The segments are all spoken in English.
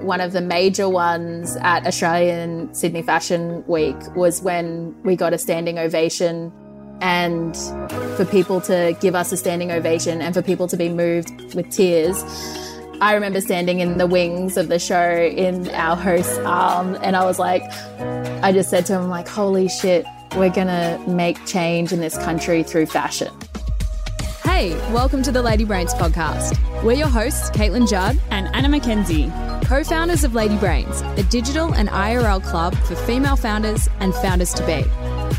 one of the major ones at Australian Sydney Fashion Week was when we got a standing ovation and for people to give us a standing ovation and for people to be moved with tears. I remember standing in the wings of the show in our host's arm, and I was like, I just said to him, like, holy shit, we're gonna make change in this country through fashion. Hey, welcome to the Lady Brains podcast. We're your hosts, Caitlin Judd and Anna Mackenzie, co founders of Lady Brains, a digital and IRL club for female founders and founders to be.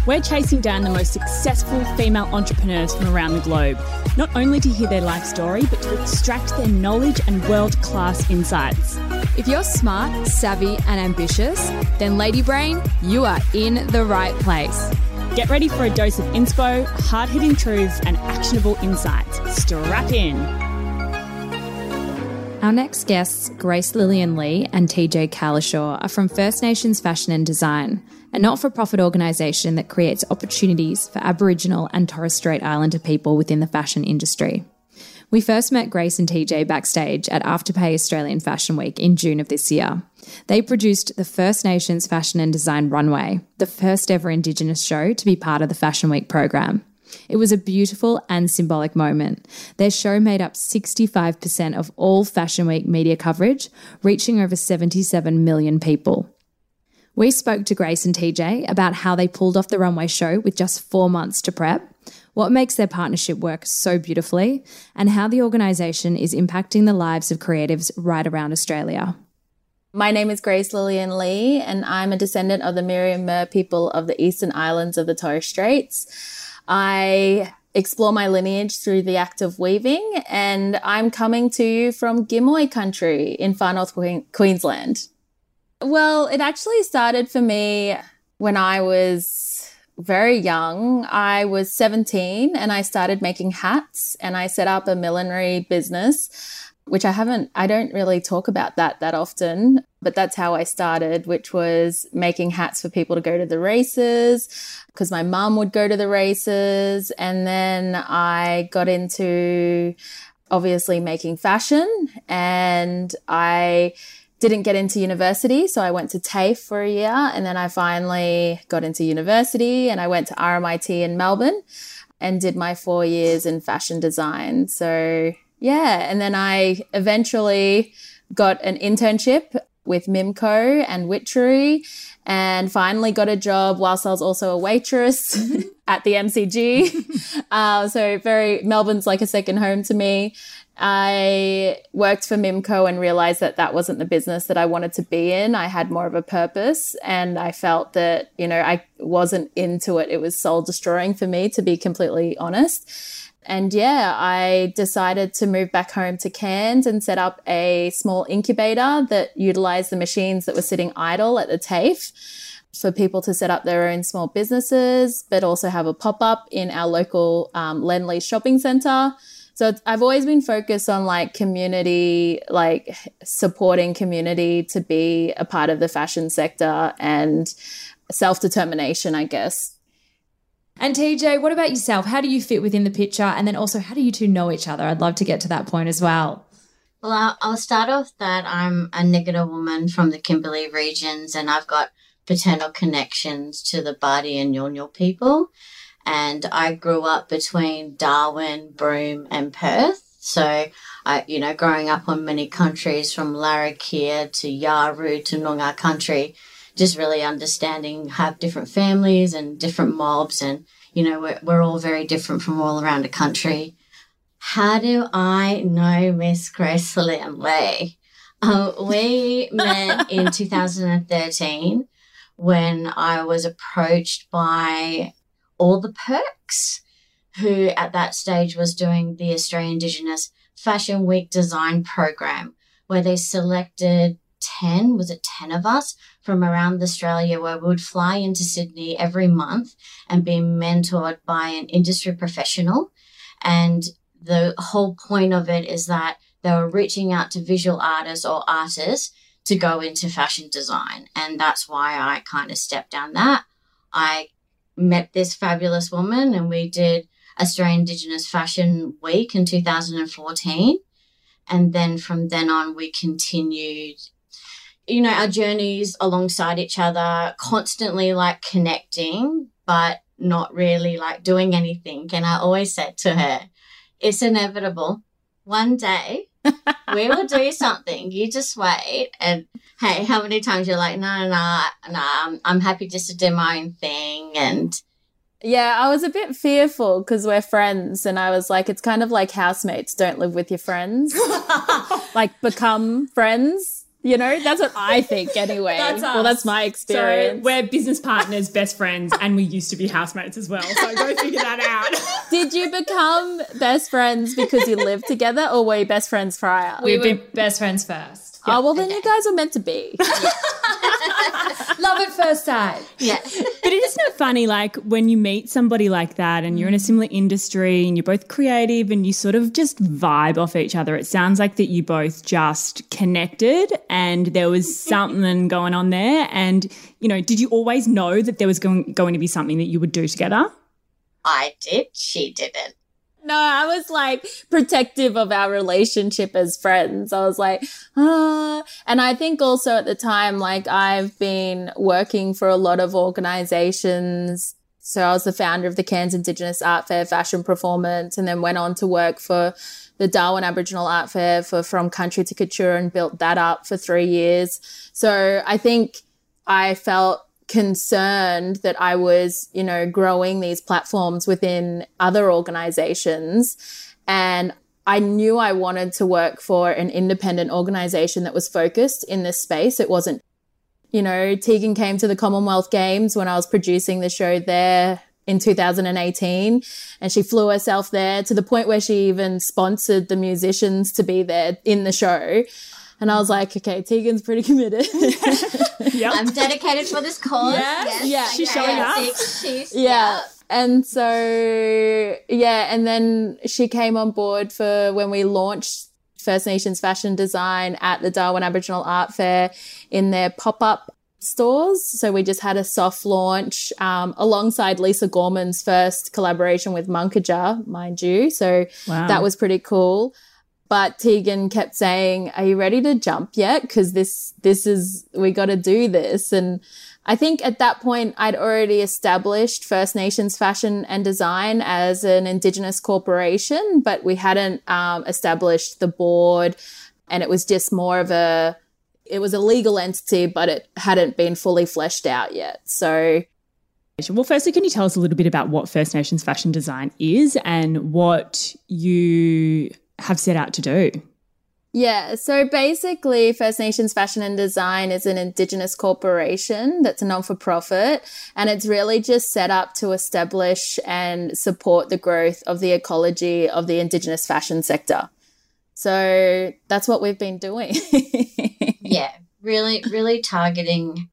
We're chasing down the most successful female entrepreneurs from around the globe, not only to hear their life story, but to extract their knowledge and world class insights. If you're smart, savvy, and ambitious, then Lady Brain, you are in the right place. Get ready for a dose of inspo, hard hitting truths, and actionable insights. Strap in. Our next guests, Grace Lillian Lee and TJ Cowlishaw, are from First Nations Fashion and Design a not for profit organisation that creates opportunities for Aboriginal and Torres Strait Islander people within the fashion industry. We first met Grace and TJ backstage at Afterpay Australian Fashion Week in June of this year. They produced the First Nations Fashion and Design Runway, the first ever Indigenous show to be part of the Fashion Week program. It was a beautiful and symbolic moment. Their show made up 65% of all Fashion Week media coverage, reaching over 77 million people. We spoke to Grace and TJ about how they pulled off the runway show with just four months to prep, what makes their partnership work so beautifully, and how the organisation is impacting the lives of creatives right around Australia. My name is Grace Lillian Lee, and I'm a descendant of the Meriam Mer people of the eastern islands of the Torres Straits. I explore my lineage through the act of weaving, and I'm coming to you from Gimuy country in far north Queensland. Well, it actually started for me when I was very young. I was 17 and I started making hats and I set up a millinery business, which I haven't, I don't really talk about that that often, but that's how I started, which was making hats for people to go to the races because my mum would go to the races. And then I got into obviously making fashion and I didn't get into university. So I went to TAFE for a year and then I finally got into university and I went to RMIT in Melbourne and did my four years in fashion design. So yeah. And then I eventually got an internship with Mimco and Witchery and finally got a job whilst I was also a waitress at the MCG. uh, so very, Melbourne's like a second home to me. I worked for Mimco and realized that that wasn't the business that I wanted to be in. I had more of a purpose and I felt that, you know, I wasn't into it. It was soul destroying for me, to be completely honest. And yeah, I decided to move back home to Cairns and set up a small incubator that utilized the machines that were sitting idle at the TAFE for people to set up their own small businesses, but also have a pop up in our local um, shopping center so I've always been focused on like community, like supporting community to be a part of the fashion sector and self determination, I guess. And TJ, what about yourself? How do you fit within the picture? And then also, how do you two know each other? I'd love to get to that point as well. Well, I'll start off that I'm a Ngurrga woman from the Kimberley regions and I've got paternal connections to the Bardi and Yolngu people and I grew up between Darwin, Broome, and Perth. So, I, you know, growing up on many countries from Larrakia to Yawuru to Noongar country, just really understanding have different families and different mobs, and you know, we're, we're all very different from all around the country. How do I know Miss Grace Lillian Lee? Uh, we met in 2013 when I was approached by all the perks, who at that stage was doing the Australian Indigenous Fashion Week design program, where they selected 10, was it 10 of us from around Australia, where we would fly into Sydney every month and be mentored by an industry professional. And the whole point of it is that they were reaching out to visual artists or artists to go into fashion design. And that's why I kind of stepped down that. I met this fabulous woman and we did Australian Indigenous Fashion Week in 2014. And then from then on, we continued you know, our journeys alongside each other, constantly like connecting, but not really like doing anything. And I always said to her, it's inevitable. One day we will do something. You just wait. And hey, how many times you're like, no, no, no, no, I'm, I'm happy just to do my own thing. And yeah, I was a bit fearful because we're friends, and I was like, it's kind of like housemates don't live with your friends, like become friends. You know, that's what I think anyway. That's well, that's my experience. So we're business partners, best friends, and we used to be housemates as well. So go figure that out. Did you become best friends because you lived together, or were you best friends prior? We were best friends first. oh well, then you guys were meant to be. Love at first sight. yeah. Isn't it funny, like when you meet somebody like that and you're in a mm. similar industry and you're both creative and you sort of just vibe off each other? It sounds like that you both just connected and there was mm-hmm. something going on there. And, you know, did you always know that there was going, going to be something that you would do together? I did. She didn't. No, I was like protective of our relationship as friends. I was like, ah. And I think also at the time, like I've been working for a lot of organizations. So I was the founder of the Cairns Indigenous Art Fair Fashion Performance and then went on to work for the Darwin Aboriginal Art Fair for From Country to Couture and built that up for three years. So I think I felt concerned that I was, you know, growing these platforms within other organizations. And I knew I wanted to work for an independent organization that was focused in this space. It wasn't, you know, Tegan came to the Commonwealth Games when I was producing the show there in 2018 and she flew herself there to the point where she even sponsored the musicians to be there in the show. And I was like, okay, Tegan's pretty committed. Yep. I'm dedicated for this cause. Yes. Yes. Yeah. She's showing up. She's, she's- yeah. And so, yeah. And then she came on board for when we launched First Nations fashion design at the Darwin Aboriginal Art Fair in their pop up stores. So we just had a soft launch um, alongside Lisa Gorman's first collaboration with Mangkaja, mind you. So Wow. that was pretty cool. But Tegan kept saying, "Are you ready to jump yet? Because this this is we got to do this." And I think at that point I'd already established First Nations Fashion and Design as an Indigenous corporation, but we hadn't um, established the board, and it was just more of a it was a legal entity, but it hadn't been fully fleshed out yet. So Well, firstly, can you tell us a little bit about what First Nations fashion design is and what you have set out to do? Yeah, so basically, First Nations Fashion and Design is an Indigenous corporation that's a non for profit, and it's really just set up to establish and support the growth of the ecology of the Indigenous fashion sector. So that's what we've been doing. yeah, really, really targeting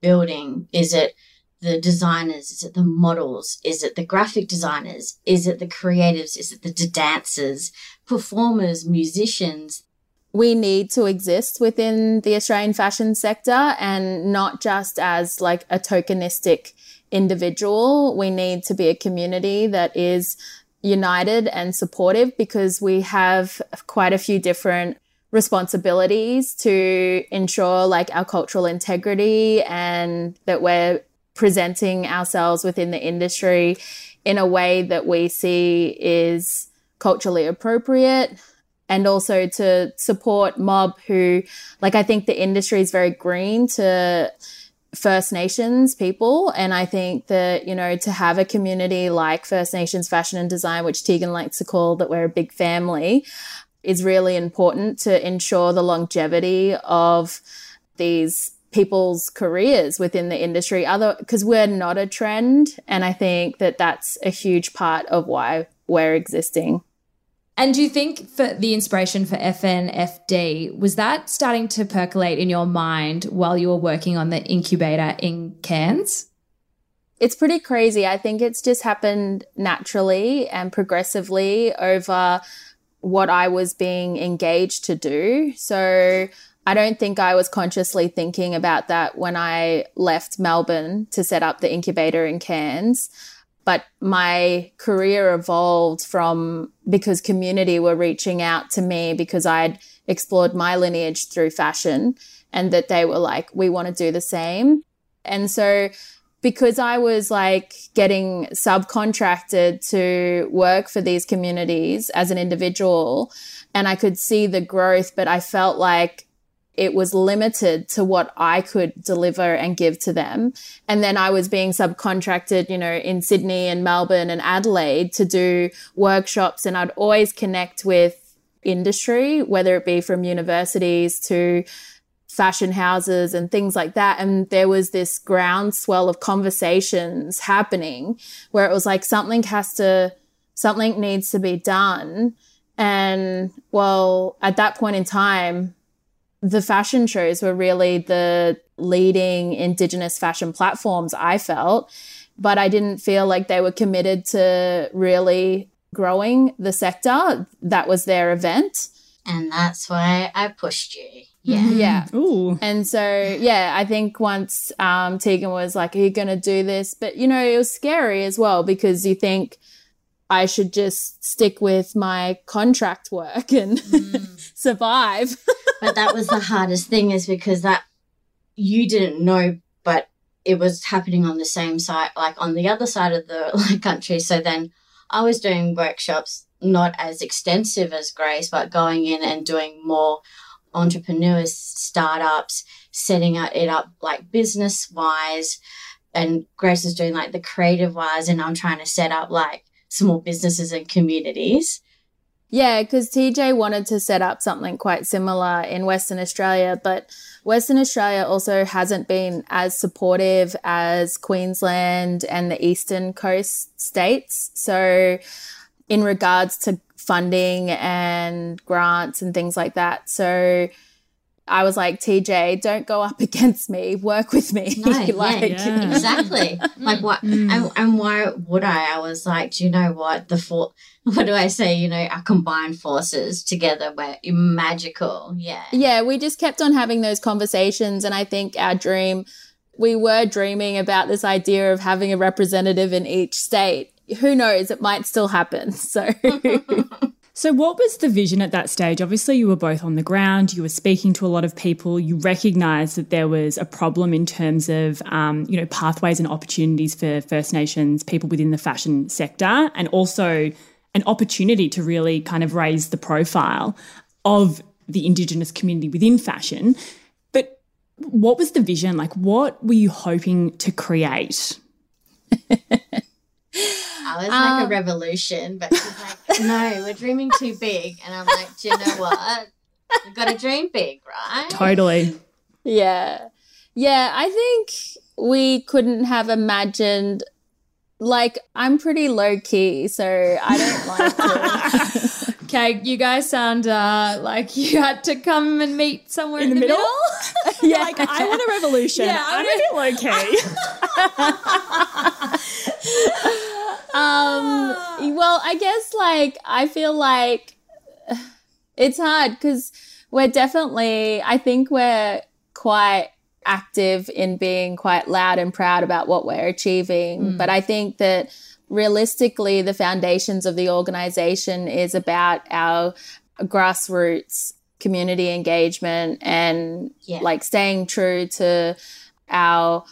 building. Is it the designers? Is it the models? Is it the graphic designers? Is it the creatives? Is it the dancers, performers, musicians? we need to exist within the Australian fashion sector and not just as like a tokenistic individual. We need to be a community that is united and supportive because we have quite a few different responsibilities to ensure like our cultural integrity and that we're presenting ourselves within the industry in a way that we see is culturally appropriate and also to support mob who like i think the industry is very green to first nations people. And i think that you know to have a community like first nations fashion and design which tegan likes to call that we're a big family is really important to ensure the longevity of these people's careers within the industry. Other because we're not a trend. And i think that that's a huge part of why we're existing And do you think for the inspiration for FNFD was that starting to percolate in your mind while you were working on the incubator in Cairns? it's pretty crazy. I think it's just happened naturally and progressively over what I was being engaged to do. So I don't think I was consciously thinking about that when I left Melbourne to set up the incubator in Cairns. But my career evolved from because community were reaching out to me because I'd explored my lineage through fashion and that they were like, we want to do the same. And so because I was like getting subcontracted to work for these communities as an individual and I could see the growth, but I felt like it was limited to what I could deliver and give to them. And then I was being subcontracted, you know, in Sydney and Melbourne and Adelaide to do workshops. And I'd always connect with industry, whether it be from universities to fashion houses and things like that. And there was this groundswell of conversations happening where it was like something has to, something needs to be done. And well, at that point in time, the fashion shows were really the leading indigenous fashion platforms, I felt, but I didn't feel like they were committed to really growing the sector. That was their event. And that's why I pushed you. Yeah. Yeah. Ooh. And so, yeah, I think once um, Tegan was like, Are you going to do this? But, you know, it was scary as well because you think I should just stick with my contract work and mm. survive. but that was the hardest thing, is because that you didn't know, but it was happening on the same side, like on the other side of the country. So then I was doing workshops, not as extensive as Grace, but going in and doing more entrepreneurs, startups, setting it up like business wise. And Grace is doing like the creative wise, and I'm trying to set up like small businesses and communities. Yeah, because TJ wanted to set up something quite similar in Western Australia, but Western Australia also hasn't been as supportive as Queensland and the eastern coast states. So, in regards to funding and grants and things like that. So I was like, TJ, don't go up against me. Work with me. No, like, yeah, exactly. like what? Mm. And, and, why would I? I was like, do you know what? The for what do I say? You know, our combined forces together were magical. Yeah. Yeah. We just kept on having those conversations, and I think our dream. We were dreaming about this idea of having a representative in each state who knows, it might still happen. So. So, what was the vision at that stage? Obviously, you were both on the ground, you were speaking to a lot of people, you recognized that there was a problem in terms of, um, you know, pathways and opportunities for First Nations people within the fashion sector, and also an opportunity to really kind of raise the profile of the Indigenous community within fashion. But what was the vision? Like, what were you hoping to create? I was like um, a revolution, but she's like, no, we're dreaming too big. And I'm like, do you know what? We've got to dream big, right? Totally. Yeah. Yeah, I think we couldn't have imagined like I'm pretty low key, so I don't like to. okay, you guys sound uh, like you had to come and meet somewhere in, in the, the, middle. middle? yeah, like I want a revolution. Yeah, I'm a bit low key. Um, well, I guess like I feel like it's hard because we're definitely, I think we're quite active in being quite loud and proud about what we're achieving. Mm. But I think that realistically, the foundations of the organization is about our grassroots community engagement and yeah. like staying true to our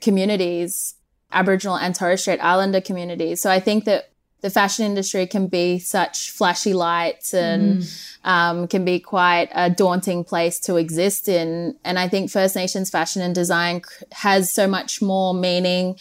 communities Aboriginal and Torres Strait Islander communities. So I think that the fashion industry can be such flashy lights and mm. um, can be quite a daunting place to exist in. And I think First Nations fashion and design has so much more meaning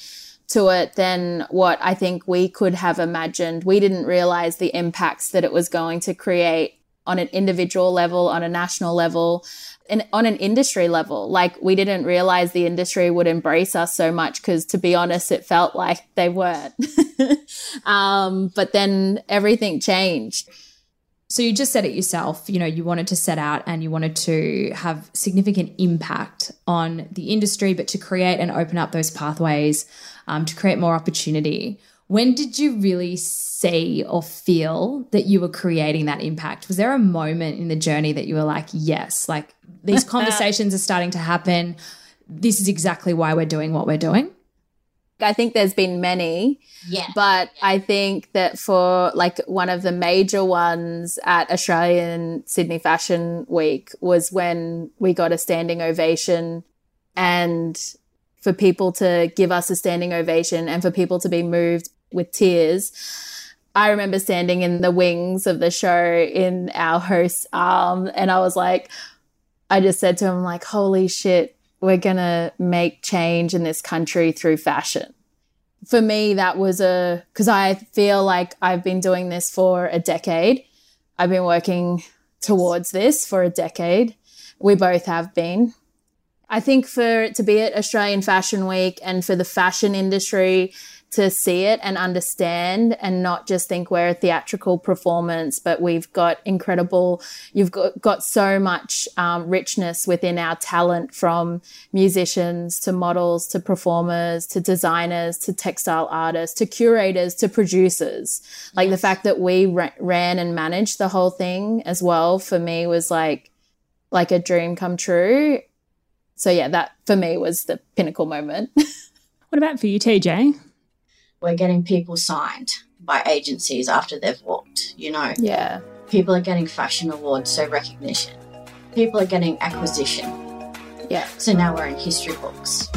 to it than what I think we could have imagined. We didn't realize the impacts that it was going to create on an individual level, on a national level and on an industry level. Like we didn't realize the industry would embrace us so much because to be honest, it felt like they weren't. um, but then everything changed. So you just said it yourself, you know, you wanted to set out and you wanted to have significant impact on the industry, but to create and open up those pathways, um, to create more opportunity. When did you really see or feel that you were creating that impact? Was there a moment in the journey that you were like, yes, like these conversations are starting to happen. This is exactly why we're doing what we're doing? I think there's been many, Yeah. but I think that for like one of the major ones at Australian Sydney Fashion Week was when we got a standing ovation and for people to give us a standing ovation and for people to be moved with tears. I remember standing in the wings of the show in our host's arm and I was like, I just said to him, like, holy shit, we're to make change in this country through fashion. For me, that was a, because I feel like I've been doing this for a decade. I've been working towards this for a decade. We both have been. I think for it to be at Australian Fashion Week and for the fashion industry to see it and understand and not just think we're a theatrical performance, but we've got incredible, you've got, got so much um, richness within our talent from musicians to models to performers to designers to textile artists to curators to producers. Like the fact that we ra- ran and managed the whole thing as well for me was like, like a dream come true. So yeah, that for me was the pinnacle moment. What about for you, TJ? We're getting people signed by agencies after they've walked, you know. yeah. People are getting fashion awards, so recognition. People are getting acquisition. Yeah. So now we're in history books.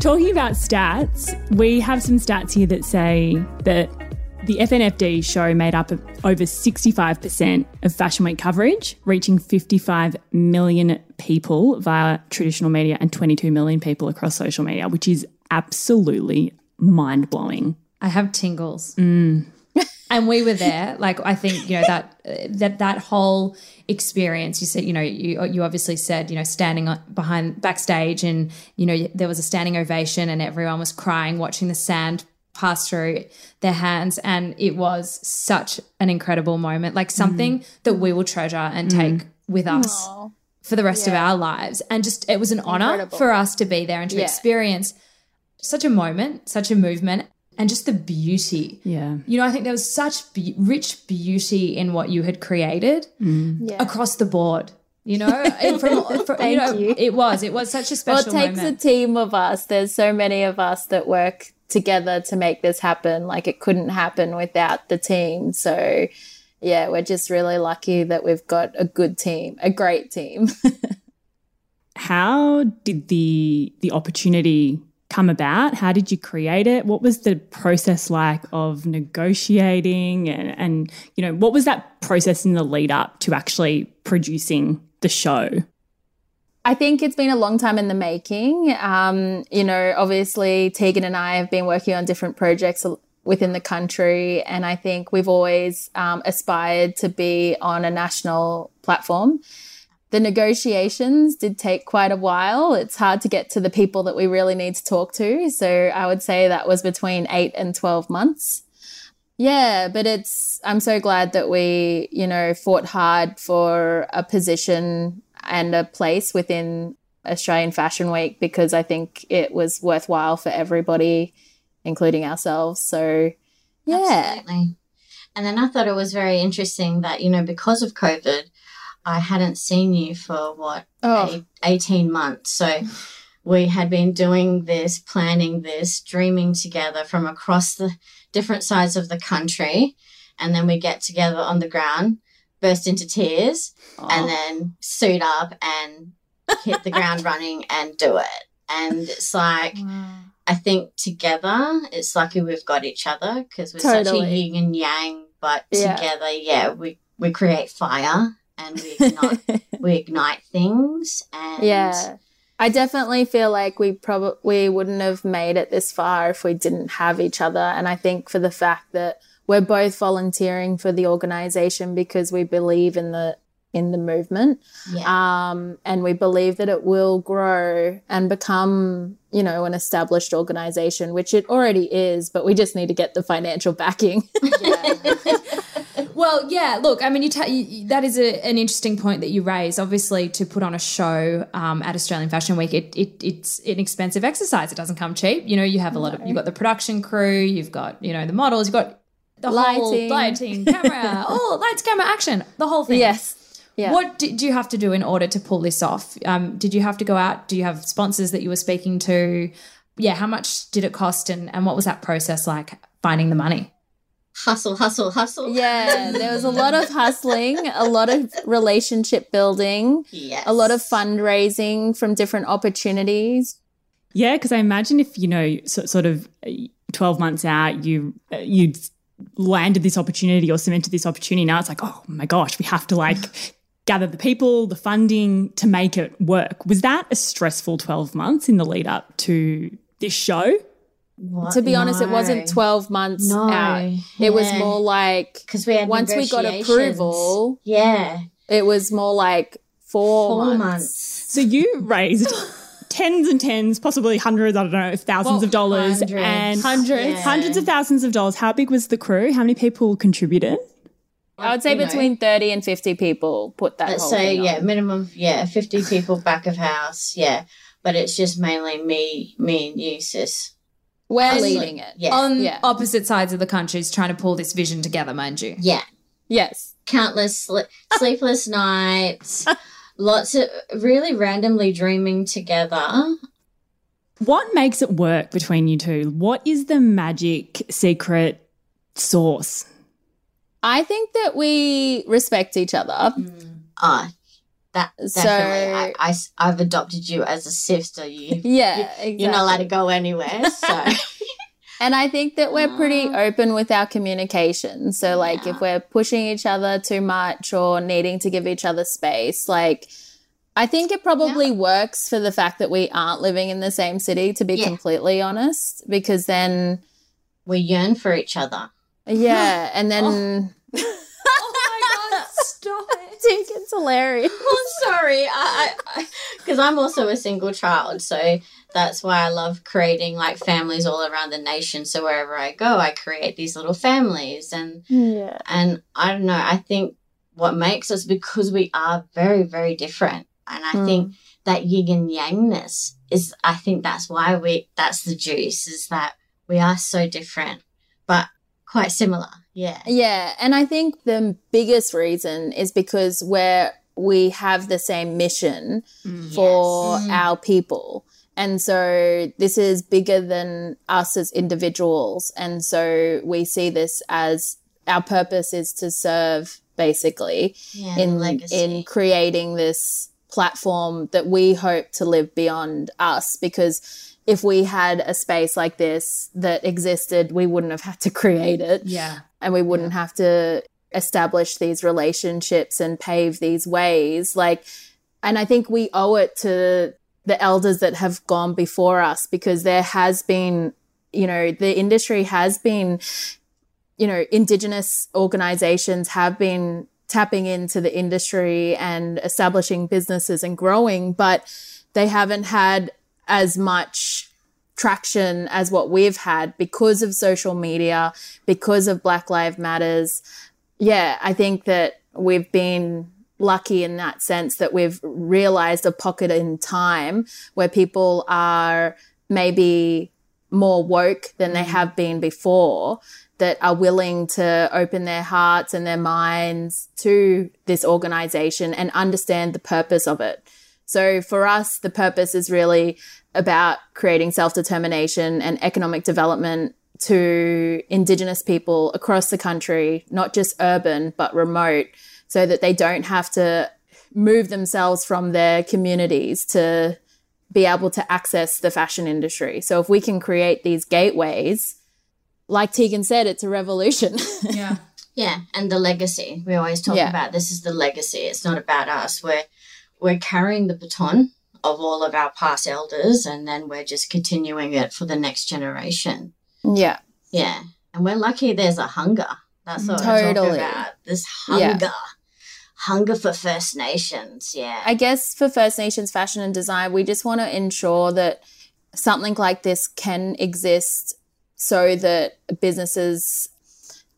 Talking about stats, we have some stats here that say that the FNFD show made up of over 65% of Fashion Week coverage, reaching 55 million people via traditional media and 22 million people across social media, which is absolutely mind blowing. I have tingles. Mm. and we were there. Like I think you know that that that whole experience. You said you know you you obviously said you know standing behind backstage and you know there was a standing ovation and everyone was crying watching the sand pass through their hands and it was such an incredible moment like mm. something that we will treasure and mm. take with us for the rest of our lives and just it was an honor Incredible. for us to be there and to Yeah. experience such a moment such a movement and just the beauty Yeah. you know, I think there was such be- rich beauty in what you had created mm. Yeah. across the board. You know, and from, from, you know, you. it was it was such a special Well, it takes moment. a team of us. There's so many of us that work together to make this happen. Like it couldn't happen without the team. So yeah, we're just really lucky that we've got a good team, a great team. How did the the opportunity come about? How did you create it? What was the process like of negotiating and, and you know, what was that process in the lead up to actually producing the show? I think it's been a long time in the making. Um, you know, obviously, Tegan and I have been working on different projects within the country, and I think we've always um, aspired to be on a national platform. The negotiations did take quite a while. It's hard to get to the people that we really need to talk to. So I would say that was between eight and 12 months. Yeah, but it's, I'm so glad that we, you know, fought hard for a position and a place within Australian Fashion Week because I think it was worthwhile for everybody, including ourselves. So, yeah. Absolutely. And then I thought it was very interesting that, you know, because of COVID, I hadn't seen you for what, Oh, eight, 18 months. So we had been doing this, planning this, dreaming together from across the different sides of the country. And then we get together on the ground, burst into tears, and oh. then suit up and hit the ground running and do it. And it's like, I think together, it's lucky we've got each other because we're such a Totally. yin and yang. But Yeah. together, yeah, we we create fire and we ignite we ignite things. And yeah. I definitely feel like we probably we wouldn't have made it this far if we didn't have each other. And I think for the fact that we're both volunteering for the organization because we believe in the in the movement. yeah, Um, and we believe that it will grow and become, you know, an established organization, which it already is, but we just need to get the financial backing. Well, yeah. Look, I mean, you, ta- you that is a, an interesting point that you raise. Obviously, to put on a show um, at Australian Fashion Week, it, it it's an expensive exercise. It doesn't come cheap. You know, you have a lot of you've got the production crew, you've got you know the models, you've got The whole Lighting. lighting, camera, oh, lights, camera, action, the whole thing. Yes. Yeah. What did you have to do in order to pull this off? Um, did you have to go out? Do you have sponsors that you were speaking to? Yeah, how much did it cost and, and what was that process like finding the money? Hustle, hustle, hustle. Yeah, there was a lot of hustling, a lot of relationship building, Yes. a lot of fundraising from different opportunities. Yeah, because I imagine if you know, so, sort of, uh, twelve months out, you uh, you landed this opportunity or cemented this opportunity. Now it's like, oh my gosh, we have to like gather the people, the funding to make it work. Was that a stressful twelve months in the lead up to this show? What? To be honest, it wasn't 12 months No. out. It was more like because we had once we got approval, Yeah, it was more like four, four months. months. So you raised tens and tens, possibly hundreds, I don't know, thousands of dollars hundreds. and Hundreds. Yeah. hundreds of thousands of dollars. How big was the crew? How many people contributed? I would say You know, between 30 and 50 people put that Let's whole say thing yeah, on. minimum yeah, fifty people back of house. Yeah, but it's just mainly me, me and you, sis. We're Hustling. leading it. Yeah, On Yeah. opposite sides of the countries trying to pull this vision together, mind you. yeah. Yes. Countless sli- sleepless nights. Lots of really randomly dreaming together. What makes it work between you two? What is the magic secret source? I think that we respect each other. Ah, that So- definitely. I, I, have adopted you as a sister. You, Yeah, exactly. you're not allowed to go anywhere. So And I think that we're pretty Ah. open with our communication. So, like, Yeah. if we're pushing each other too much or needing to give each other space, like, I think it probably works for the fact that we aren't living in the same city, to be Yeah. completely honest, because then, we yearn for each other. yeah, and then. Oh my god, it. It's hilarious. I'm sorry, I because I'm also a single child, so that's why I love creating like families all around the nation. So wherever I go, I create these little families, and Yeah. and I don't know. I think what makes us because we are very very different, and I Mm. think that yin and yangness is. I think that's why we. That's the juice is that we are so different, but quite similar. Yeah. Yeah, and I think the biggest reason is because we're we have the same mission mm, for Yes. our people. And so this is bigger than us as individuals. And so we see this as our purpose is to serve basically Yeah. in legacy. in creating this platform that we hope to live beyond us because if we had a space like this that existed we wouldn't have had to create it. Yeah. and we wouldn't have to establish these relationships and pave these ways. Like and i think we owe it to the elders that have gone before us because there has been you know the industry has been you know indigenous organizations have been tapping into the industry and establishing businesses and growing but they haven't had as much traction as what we've had because of social media, because of Black Lives Matters. Yeah, I think that we've been lucky in that sense that we've realized a pocket in time where people are maybe more woke than they mm. have been before that are willing to open their hearts and their minds to this organization and understand the purpose of it. So for us, the purpose is really about creating self determination and economic development to Indigenous people across the country, not just urban, but remote, so that they don't have to move themselves from their communities to be able to access the fashion industry. So if we can create these gateways, like Tegan said, it's a revolution. Yeah. Yeah, and the legacy. We always talk Yeah. about this is the legacy. It's not about us. We're we're carrying the baton of all of our past elders and then we're just continuing it for the next generation. yeah. Yeah. And we're lucky there's a hunger. That's what Totally. talk about. This Yeah. hunger. Hunger for First Nations. Yeah. I guess for First Nations fashion and design, we just want to ensure that something like this can exist so that businesses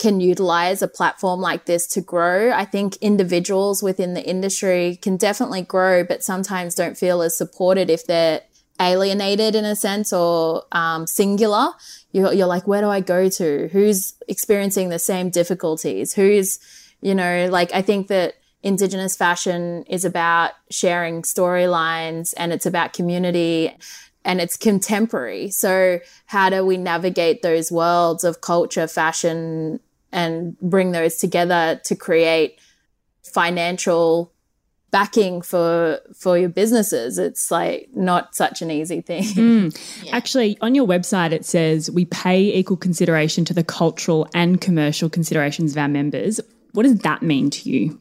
can utilize a platform like this to grow. I think individuals within the industry can definitely grow, but sometimes don't feel as supported if they're alienated in a sense or um, singular. You're, you're like, where do I go to? Who's experiencing the same difficulties? Who's, you know, like I think that Indigenous fashion is about sharing storylines and it's about community and it's contemporary. So, how do we navigate those worlds of culture, fashion, and bring those together to create financial backing for for your businesses it's like not such an easy thing mm. yeah. actually on your website it says we pay equal consideration to the cultural and commercial considerations of our members what does that mean to you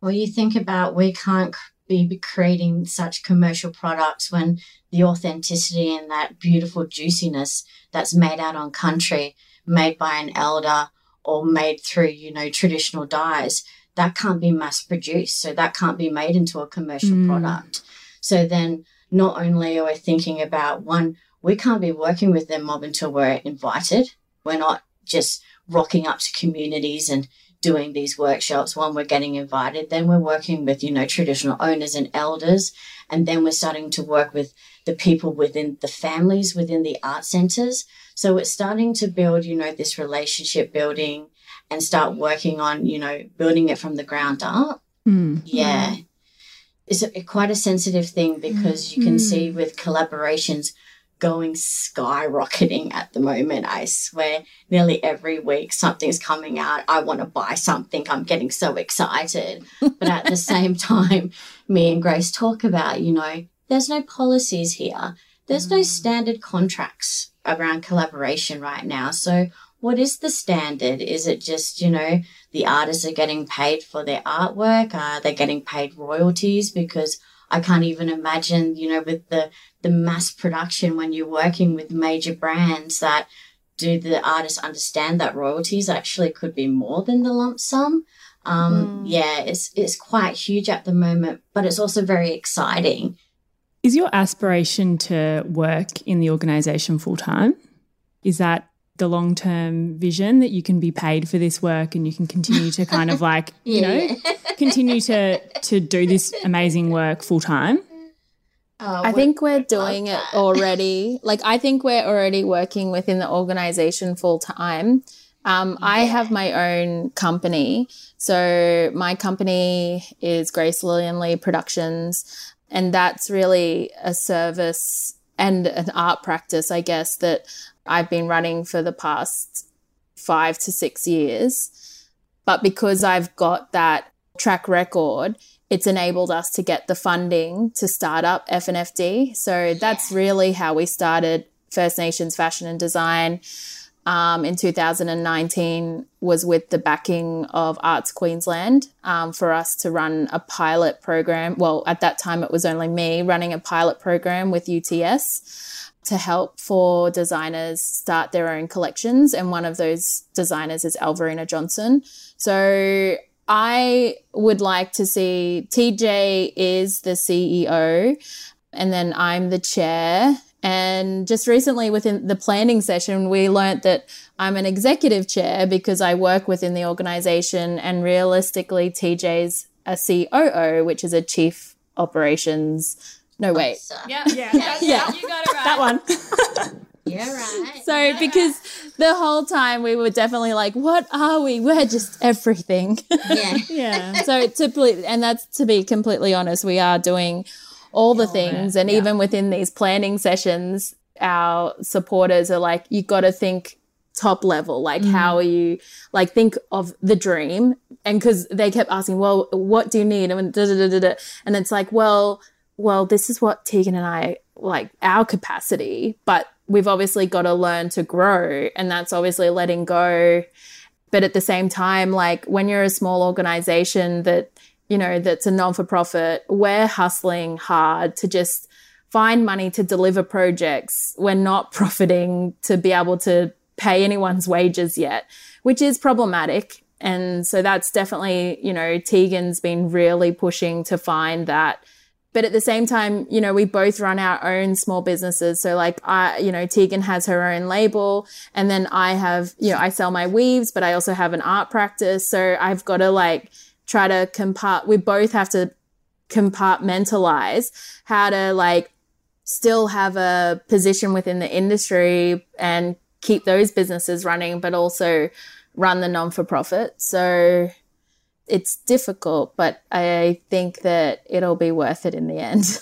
well you think about we can't be creating such commercial products when the authenticity and that beautiful juiciness that's made out on country, made by an elder or made through, you know, traditional dyes, that can't be mass produced. So that can't be made into a commercial mm. product. So then not only are we thinking about one, we can't be working with them mob until we're invited. We're not just rocking up to communities and doing these workshops when we're getting invited. Then we're working with, you know, traditional owners and elders. And then we're starting to work with the people within the families within the art centers. So it's starting to build, you know, this relationship building and start working on, you know, building it from the ground up. Mm. Yeah. It's a, quite a sensitive thing because you can mm. see with collaborations, going skyrocketing at the moment. I swear, nearly every week something's coming out. I want to buy something. I'm getting so excited. but at the same time, me and Grace talk about, you know, there's no policies here, there's no mm. standard contracts around collaboration right now. So, what is the standard? Is it just, you know, the artists are getting paid for their artwork? Are they getting paid royalties? Because I can't even imagine, you know, with the the mass production when you're working with major brands that do the artists understand that royalties actually could be more than the lump sum. Um, mm. Yeah, it's it's quite huge at the moment, but it's also very exciting. Is your aspiration to work in the organisation full time? Is that the long term vision that you can be paid for this work and you can continue to kind of like, you know, continue to to do this amazing work full time? Oh, I think we're doing it already. Like, I think we're already working within the organization full time. Um, yeah. I have my own company. So, my company is Grace Lillian Lee Productions, and that's really a service and an art practice, I guess, that I've been running for the past five to six years. But because I've got that track record, it's enabled us to get the funding to start up FNFD. So that's really how we started First Nations Fashion and Design. Um, in 2019 was with the backing of Arts Queensland um, for us to run a pilot program. Well, at that time, it was only me running a pilot program with UTS to help for designers start their own collections. And one of those designers is Elverina Johnson. So I would like to see TJ is the CEO and then I'm the chair. And just recently within the planning session, we learnt that I'm an executive chair because I work within the organization and realistically TJ's a COO, which is a chief operations. No, wait. Yeah, yeah, yeah. yeah. You got it right. That one. Yeah, right. So yeah, because right. the whole time we were definitely like, what are we? We're just everything. Yeah. yeah. So to and that's to be completely honest, we are doing all the things. And yeah. even within these planning sessions, our supporters are like, "You've got to think top level. Like, mm. how are you, like, think of the dream. And because they kept asking, well, what do you need? And, da, da, da, and it's like, well, well, this is what Tegan and I like our capacity, but we've obviously got to learn to grow. And that's obviously letting go. But at the same time, like when you're a small organization that, you know, that's a non for profit, we're hustling hard to just find money to deliver projects. We're not profiting to be able to pay anyone's wages yet, which is problematic. And so that's definitely, you know, Tegan's been really pushing to find that but at the same time, you know, we both run our own small businesses. So like I, you know, Tegan has her own label and then I have, you know, I sell my weaves, but I also have an art practice. So I've got to like try to compart, we both have to compartmentalize how to like still have a position within the industry and keep those businesses running, but also run the non for profit. So it's difficult, but I think that it'll be worth it in the end.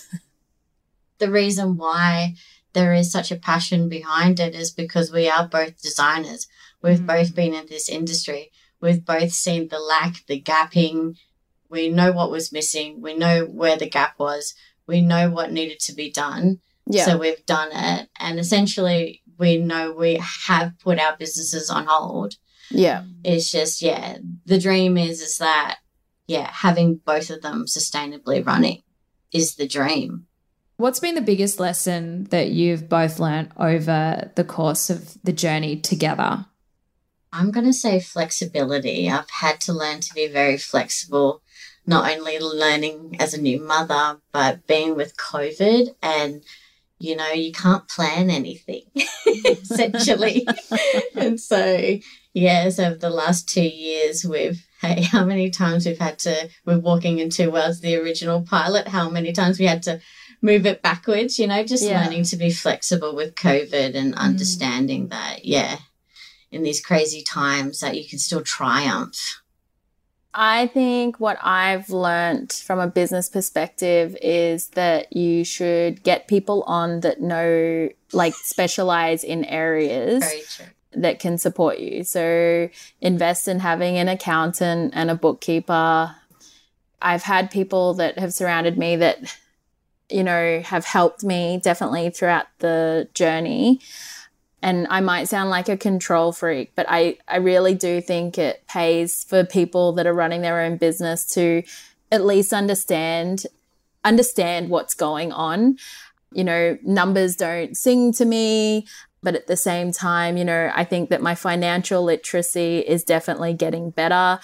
the reason why there is such a passion behind it is because we are both designers. We've mm. both been in this industry. We've both seen the lack, the gapping. We know what was missing. We know where the gap was. We know what needed to be done. Yeah. So we've done it. And essentially, we know we have put our businesses on hold. Yeah. It's just, yeah, the dream is, is that, yeah, having both of them sustainably running is the dream. What's been the biggest lesson that you've both learned over the course of the journey together? I'm going to say flexibility. I've had to learn to be very flexible, not only learning as a new mother, but being with COVID and you know, you can't plan anything essentially. and so, yes, over the last two years, we've, hey, how many times we've had to, we're walking in two worlds, the original pilot, how many times we had to move it backwards, you know, just yeah. learning to be flexible with COVID and mm. understanding mm. that, yeah, in these crazy times that you can still triumph. I think what I've learned from a business perspective is that you should get people on that know, like, specialize in areas that can support you. So invest in having an accountant and a bookkeeper. I've had people that have surrounded me that you know, have helped me definitely throughout the journey. And I might sound like a control freak, but I, I really do think it pays for people that are running their own business to at least understand understand what's going on. You know, numbers don't sing to me, but at the same time, you know, I think that my financial literacy is definitely getting better.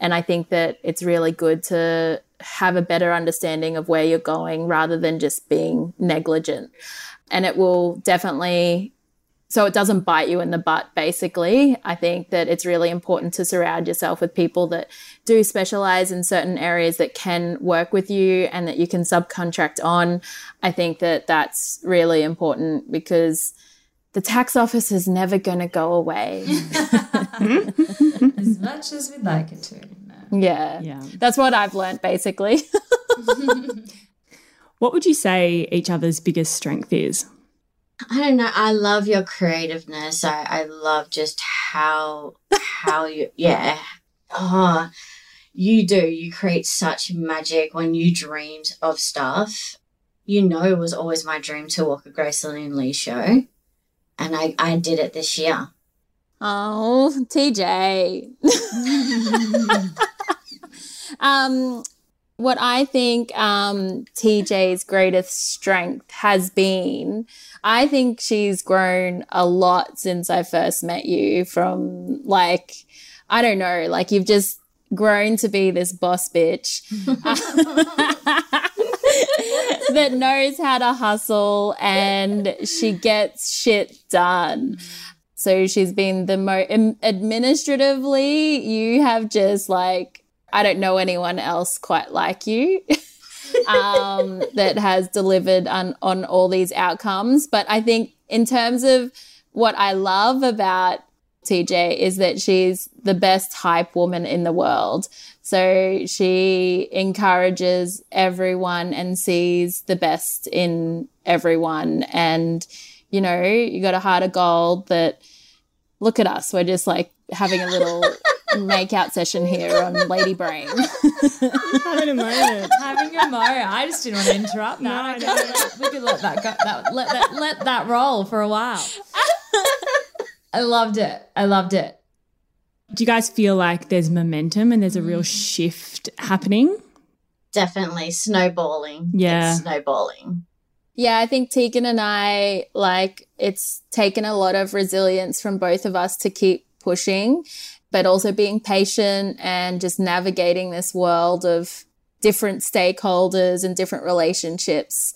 And I think that it's really good to have a better understanding of where you're going rather than just being negligent. And it will definitely, so it doesn't bite you in the butt, basically. I think that it's really important to surround yourself with people that do specialize in certain areas that can work with you and that you can subcontract on. I think that that's really important because the tax office is never going to go away. as much as we'd like it to. Yeah. Yeah. That's what I've learned basically. what would you say each other's biggest strength is? I don't know. I love your creativeness. I, I love just how how you yeah. Oh you do. You create such magic when you dreamed of stuff. You know it was always my dream to walk a Grace Lillian Lee show. And I, I did it this year. Oh, TJ. Um, what I think um, TJ's greatest strength has been, I think she's grown a lot since I first met you. From like, I don't know, like you've just grown to be this boss bitch that knows how to hustle and she gets shit done. So she's been the most administratively, you have just like I don't know anyone else quite like you um, that has delivered on, on all these outcomes. But I think in terms of what I love about TJ is that she's the best hype woman in the world. So she encourages everyone and sees the best in everyone. And, you know, you got a heart of gold that look at us. We're just like having a little makeout session here on Lady Brain. having a moment. Having a moment. I just didn't want to interrupt that. No, no. we could let that go. That, let that let that roll for a while. I loved it. I loved it. Do you guys feel like there's momentum and there's a real mm. shift happening? Definitely snowballing. Yeah, it's snowballing. Yeah, I think Tegan and I like it's taken a lot of resilience from both of us to keep pushing but also being patient and just navigating this world of different stakeholders and different relationships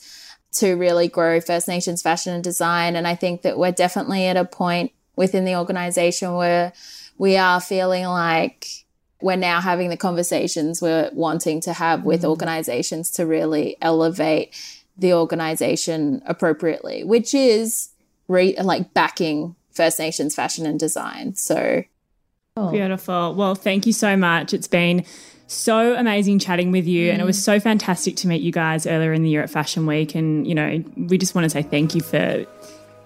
to really grow First Nations fashion and design. And I think that we're definitely at a point within the organization where we are feeling like we're now having the conversations we're wanting to have with mm-hmm. organizations to really elevate the organization appropriately, which is re- like backing First Nations fashion and design. So oh. beautiful. Well, thank you so much. It's been so amazing chatting with you. Mm. And it was mm. so fantastic to meet you guys earlier in the year at Fashion Week. And, you know, we just want to say thank you for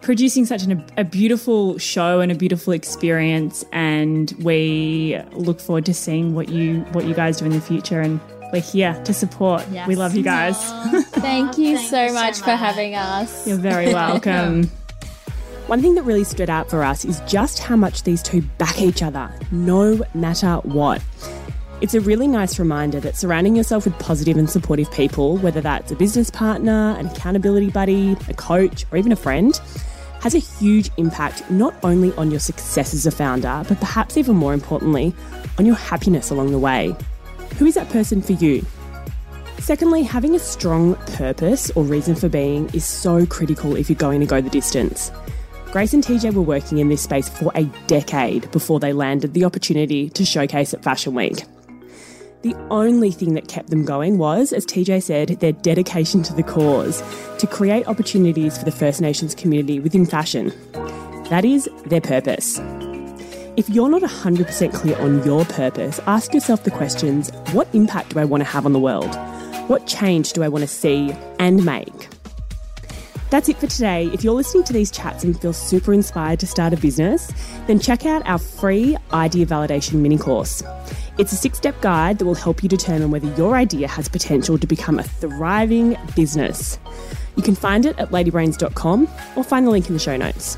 producing such an, a beautiful show and a beautiful experience. And we look forward to seeing what you what you guys do in the future. And we're here to support. Yes. We love you guys. thank you, thank so, you much so much for having us. You're very welcome. One thing that really stood out for us is just how much these two back each other, no matter what. It's a really nice reminder that surrounding yourself with positive and supportive people, whether that's a business partner, an accountability buddy, a coach, or even a friend, has a huge impact not only on your success as a founder, but perhaps even more importantly, on your happiness along the way. Who is that person for you? Secondly, having a strong purpose or reason for being is so critical if you're going to go the distance. Grace and TJ were working in this space for a decade before they landed the opportunity to showcase at Fashion Week. The only thing that kept them going was, as TJ said, their dedication to the cause to create opportunities for the First Nations community within fashion. That is their purpose. If you're not 100% clear on your purpose, ask yourself the questions what impact do I want to have on the world? What change do I want to see and make? That's it for today. If you're listening to these chats and feel super inspired to start a business, then check out our free idea validation mini course. It's a six step guide that will help you determine whether your idea has potential to become a thriving business. You can find it at ladybrains.com or find the link in the show notes.